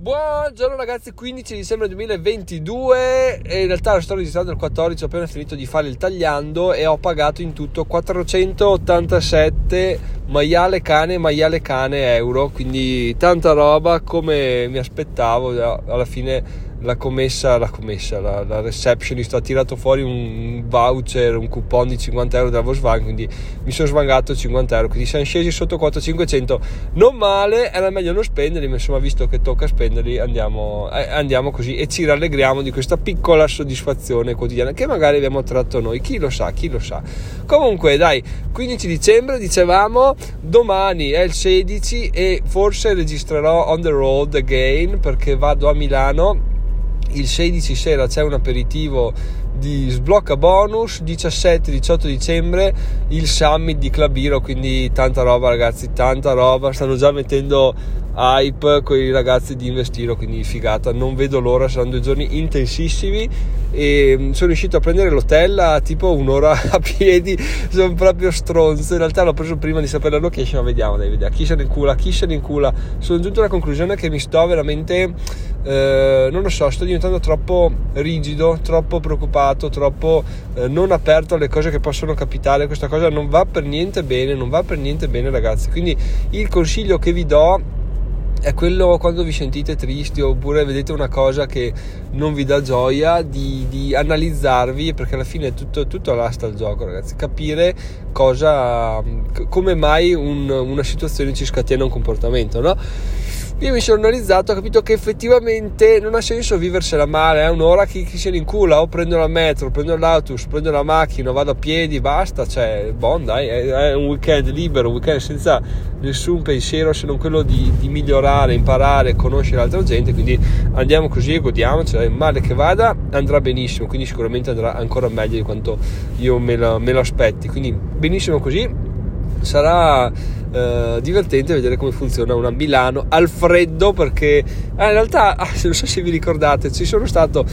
Buongiorno ragazzi, 15 dicembre 2022 e in realtà lo sto registrando il 14, ho appena finito di fare il tagliando e ho pagato in tutto 487 maiale cane, maiale cane euro, quindi tanta roba come mi aspettavo, alla fine la commessa, la commessa, la, la receptionist ha tirato fuori un voucher, un coupon di 50 euro della Volkswagen, quindi mi sono svangato 50 euro, quindi siamo scesi sotto 4500, non male, era meglio non spenderli, ma insomma visto che tocca spenderli andiamo, eh, andiamo così e ci rallegriamo di questa piccola soddisfazione quotidiana che magari abbiamo tratto noi, chi lo sa, chi lo sa. Comunque dai, 15 dicembre dicevamo, domani è il 16 e forse registrerò on the road again perché vado a Milano il 16 sera c'è un aperitivo di sblocca bonus 17-18 dicembre il summit di Clubiro quindi tanta roba ragazzi tanta roba. Stanno già mettendo hype con i ragazzi di Investiro quindi figata. Non vedo l'ora saranno due giorni intensissimi. E mm, sono riuscito a prendere l'hotel a tipo un'ora a piedi. Sono proprio stronzo. In realtà l'ho preso prima di sapere la location ma vediamo dai vediamo chi se ne incula? Chi se ne incula? Sono giunto alla conclusione che mi sto veramente eh, non lo so sto diventando troppo rigido troppo preoccupato troppo eh, non aperto alle cose che possono capitare. Questa cosa non va per niente bene non va per niente bene ragazzi. Quindi il consiglio che vi do è quello quando vi sentite tristi oppure vedete una cosa che non vi dà gioia di, di analizzarvi perché alla fine è tutto, tutto là sta gioco ragazzi. Capire cosa come mai un, una situazione ci scatena un comportamento no? Io mi sono analizzato ho capito che effettivamente non ha senso viversela male, è un'ora chi, chi se ne incula, o prendo la metro, prendo l'autobus, prendo la macchina, vado a piedi, basta, cioè, bon dai, è, è un weekend libero, un weekend senza nessun pensiero se non quello di, di migliorare, imparare, conoscere altra gente, quindi andiamo così e godiamocela, male che vada andrà benissimo, quindi sicuramente andrà ancora meglio di quanto io me lo, me lo aspetti, quindi benissimo così sarà eh, divertente vedere come funziona una Milano al freddo perché eh, in realtà ah, non so se vi ricordate ci sono stato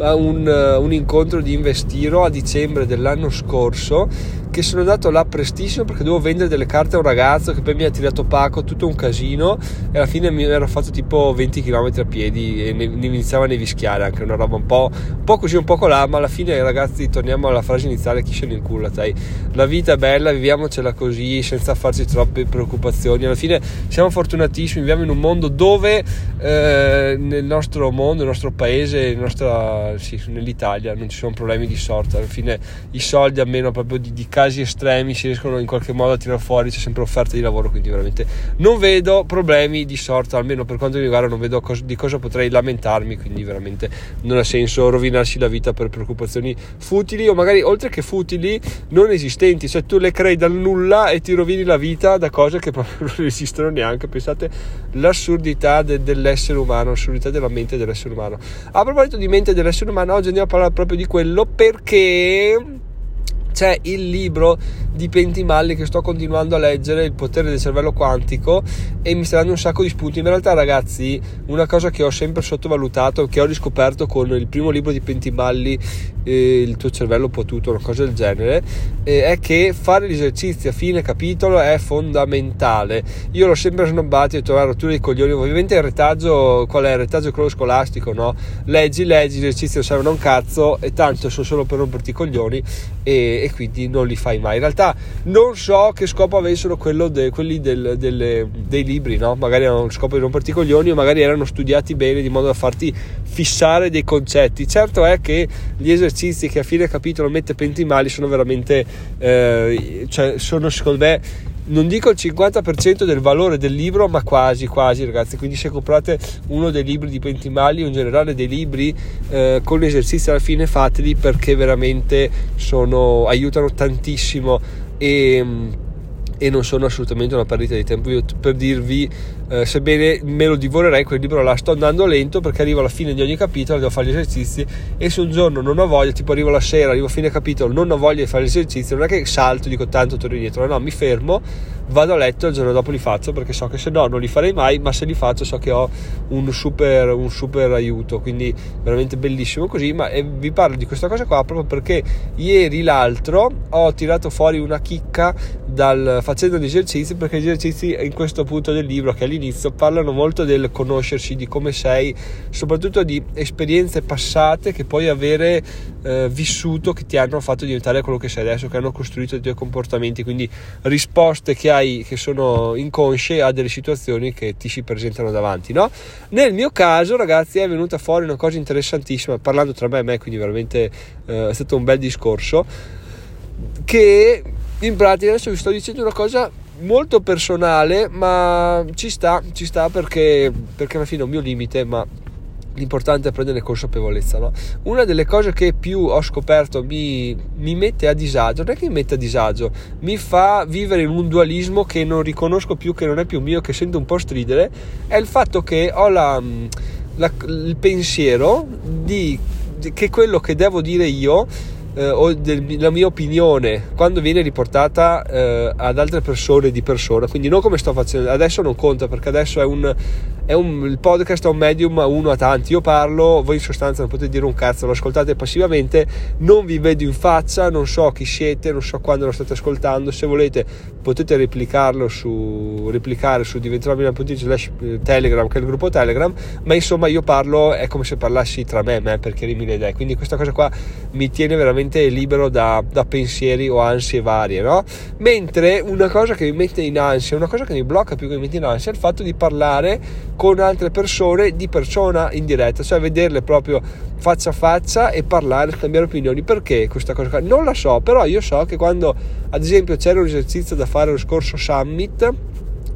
a un, uh, un incontro di Investiro a dicembre dell'anno scorso che sono andato là prestissimo perché dovevo vendere delle carte a un ragazzo che poi mi ha tirato pacco, tutto un casino e alla fine mi ero fatto tipo 20 km a piedi e ne, ne iniziava a nevischiare anche una roba un po', un po' così un po' là ma alla fine ragazzi torniamo alla frase iniziale chi se ne incula dai la vita è bella viviamocela così senza farci troppe preoccupazioni. Alla fine siamo fortunatissimi viviamo in un mondo dove eh, nel nostro mondo, nel nostro paese, nostra sì, nell'Italia non ci sono problemi di sorta. Alla fine i soldi a meno proprio di, di casi estremi si riescono in qualche modo a tirare fuori c'è sempre offerta di lavoro quindi veramente non vedo problemi di sorta almeno per quanto mi riguarda non vedo cos- di cosa potrei lamentarmi quindi veramente non ha senso rovinarsi la vita per preoccupazioni futili o magari oltre che futili non esistenti. Cioè tu le crei dal nulla e ti rovini la vita da cose che proprio non esistono neanche. Pensate l'assurdità de- dell'essere umano l'assurdità della mente dell'essere umano. A proposito di mente dell'essere essere umano, oggi andiamo a parlare proprio di quello perché c'è il libro di Pentimalli che sto continuando a leggere, Il potere del cervello quantico, e mi sta dando un sacco di spunti. In realtà, ragazzi, una cosa che ho sempre sottovalutato, che ho riscoperto con il primo libro di Pentimalli, eh, Il tuo cervello potuto, una cosa del genere, eh, è che fare gli esercizi a fine capitolo è fondamentale. Io l'ho sempre snobbato e ho detto, guarda, tu dei coglioni, ovviamente il retaggio, qual è il retaggio quello scolastico, no? Leggi, leggi, gli esercizi non servono un cazzo e tanto sono solo per romperti i coglioni e, e quindi non li fai mai. In realtà non so che scopo avessero de, quelli del, delle, dei libri, no? magari erano lo scopo di romperti i coglioni o magari erano studiati bene di modo da farti fissare dei concetti. Certo è che gli esercizi che a fine capitolo mette Pentimali sono veramente, eh, cioè sono secondo me non dico il 50% del valore del libro, ma quasi, quasi ragazzi. Quindi se comprate uno dei libri di Pentimali o in generale dei libri eh, con esercizi alla fine fateli perché veramente sono, aiutano tantissimo e e non sono assolutamente una perdita di tempo. Io per dirvi, eh, sebbene me lo divorerei quel libro là, sto andando lento perché arrivo alla fine di ogni capitolo, devo fare gli esercizi e se un giorno non ho voglia, tipo arrivo la sera, arrivo a fine capitolo, non ho voglia di fare gli esercizi, non è che salto, dico tanto torno indietro, no, mi fermo, vado a letto e il giorno dopo li faccio perché so che se no non li farei mai, ma se li faccio so che ho un super, un super aiuto, quindi veramente bellissimo così, ma vi parlo di questa cosa qua proprio perché ieri l'altro ho tirato fuori una chicca dal facendo gli esercizi perché gli esercizi in questo punto del libro che all'inizio, parlano molto del conoscersi, di come sei, soprattutto di esperienze passate che puoi avere eh, vissuto, che ti hanno fatto diventare quello che sei adesso, che hanno costruito i tuoi comportamenti, quindi risposte che hai che sono inconsce a delle situazioni che ti si presentano davanti. No? Nel mio caso, ragazzi, è venuta fuori una cosa interessantissima, parlando tra me e me, quindi veramente eh, è stato un bel discorso, che in pratica adesso vi sto dicendo una cosa molto personale, ma ci sta, ci sta perché, perché alla fine è un mio limite, ma l'importante è prendere consapevolezza. No? Una delle cose che più ho scoperto mi, mi, mette a disagio, non è che mi mette a disagio, mi fa vivere in un dualismo che non riconosco più, che non è più mio, che sento un po' stridere, è il fatto che ho la, la, il pensiero di, di, che quello che devo dire io eh, o della mia opinione quando viene riportata eh, ad altre persone di persona, quindi non come sto facendo, adesso non conta perché adesso è un, è un, il podcast è un medium uno a tanti. Io parlo, voi in sostanza non potete dire un cazzo, lo ascoltate passivamente, non vi vedo in faccia, non so chi siete, non so quando lo state ascoltando. Se volete potete replicarlo su replicare su diventeromina.it slash eh, telegram, che è il gruppo Telegram, ma insomma io parlo, è come se parlassi tra me e me per chiarirmi idee. Quindi questa cosa qua mi tiene veramente libero da, da pensieri o ansie varie, no? Mentre una cosa che mi mette in ansia, una cosa che mi blocca più che mi mette in ansia è il fatto di parlare con altre persone di persona in diretta, cioè vederle proprio faccia a faccia e parlare, scambiare opinioni. Perché questa cosa qua? Non la so, però io so che quando ad esempio c'era un esercizio da fare lo scorso summit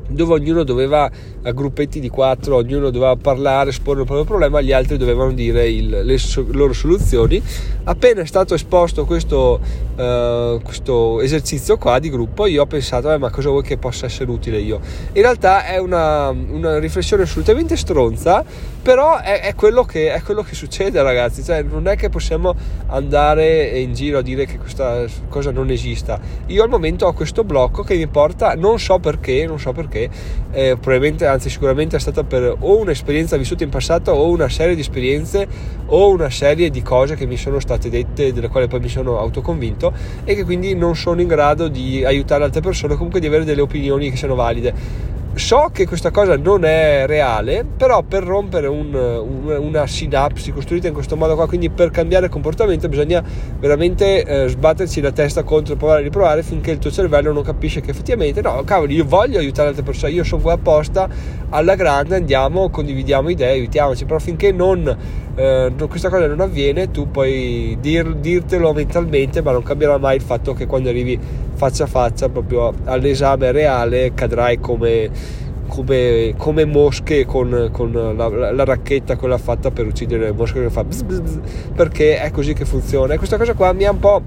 dove ognuno doveva a gruppetti di quattro, ognuno doveva parlare, esporre il proprio problema, gli altri dovevano dire il, le so, loro soluzioni. Appena è stato esposto questo, uh, questo, esercizio qua di gruppo, io ho pensato, eh, ma cosa vuoi che possa essere utile io? In realtà è una, una riflessione assolutamente stronza, però è, è, quello che, è, quello che, succede ragazzi, cioè, non è che possiamo andare in giro a dire che questa cosa non esista. Io al momento ho questo blocco che mi porta, non so perché, non so perché, eh, probabilmente anzi sicuramente è stata per o un'esperienza vissuta in passato o una serie di esperienze o una serie di cose che mi sono state dette, delle quali poi mi sono autoconvinto e che quindi non sono in grado di aiutare altre persone, comunque di avere delle opinioni che siano valide so che questa cosa non è reale, però per rompere un, un, una sinapsi costruita in questo modo qua, quindi per cambiare comportamento bisogna veramente eh, sbatterci la testa contro, provare a riprovare finché il tuo cervello non capisce che effettivamente no, cavoli, io voglio aiutare altre persone, io sono qua apposta alla grande, andiamo, condividiamo idee, aiutiamoci, però finché non, eh, questa cosa non avviene, tu puoi dir, dirtelo mentalmente, ma non cambierà mai il fatto che quando arrivi faccia a faccia proprio all'esame reale cadrai come, come, come mosche con, con la, la, racchetta quella fatta per uccidere le mosche che fa bzz bzz bzz, perché è così che funziona. E questa cosa qua mi ha un po'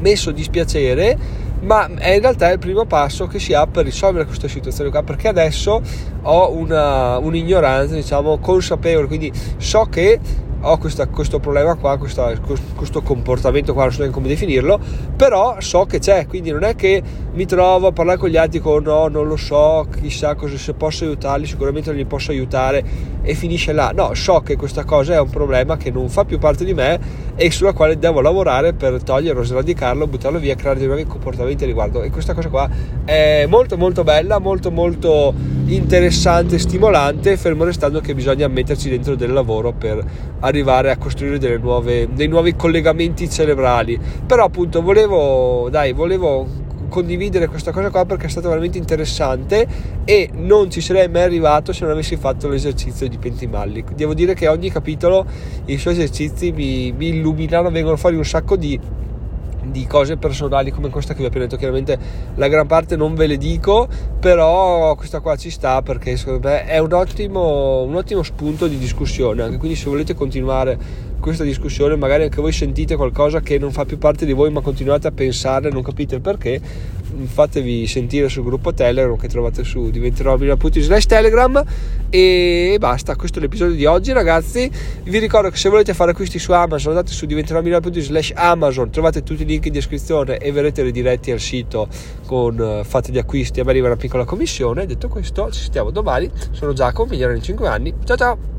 messo dispiacere ma è in realtà il primo passo che si ha per risolvere questa situazione qua perché adesso ho una, un'ignoranza diciamo consapevole quindi so che ho questa, questo problema qua, questa, questo comportamento qua, non so neanche come definirlo, però so che c'è, quindi non è che mi trovo a parlare con gli altri con no, non lo so, chissà cosa, se posso aiutarli, sicuramente non li posso aiutare e finisce là. No, so che questa cosa è un problema che non fa più parte di me e sulla quale devo lavorare per toglierlo, sradicarlo, buttarlo via, creare dei nuovi comportamenti a riguardo. E questa cosa qua è molto molto bella, molto molto interessante, stimolante, fermo restando che bisogna metterci dentro del lavoro per arrivare a costruire nuove, dei nuovi collegamenti cerebrali. Però appunto volevo, dai, volevo condividere questa cosa qua perché è stata veramente interessante e non ci sarei mai arrivato se non avessi fatto l'esercizio di Pentimalli. Devo dire che ogni capitolo i suoi esercizi mi, mi illuminano, vengono fuori un sacco di di cose personali come questa che vi ho appena detto chiaramente la gran parte non ve le dico però questa qua ci sta perché secondo me è un ottimo, un ottimo spunto di discussione anche quindi se volete continuare questa discussione magari anche voi sentite qualcosa che non fa più parte di voi ma continuate a pensare non capite il perché fatevi sentire sul gruppo Telegram che trovate su diventerò.it slash telegram e basta questo è l'episodio di oggi ragazzi. Vi ricordo che se volete fare acquisti su Amazon andate su diventerò.it slash amazon trovate tutti i link in descrizione e verrete rediretti al sito con uh, fate gli acquisti a me arriva una piccola commissione detto questo ci sentiamo domani sono Giacomo migliore in 5 anni ciao ciao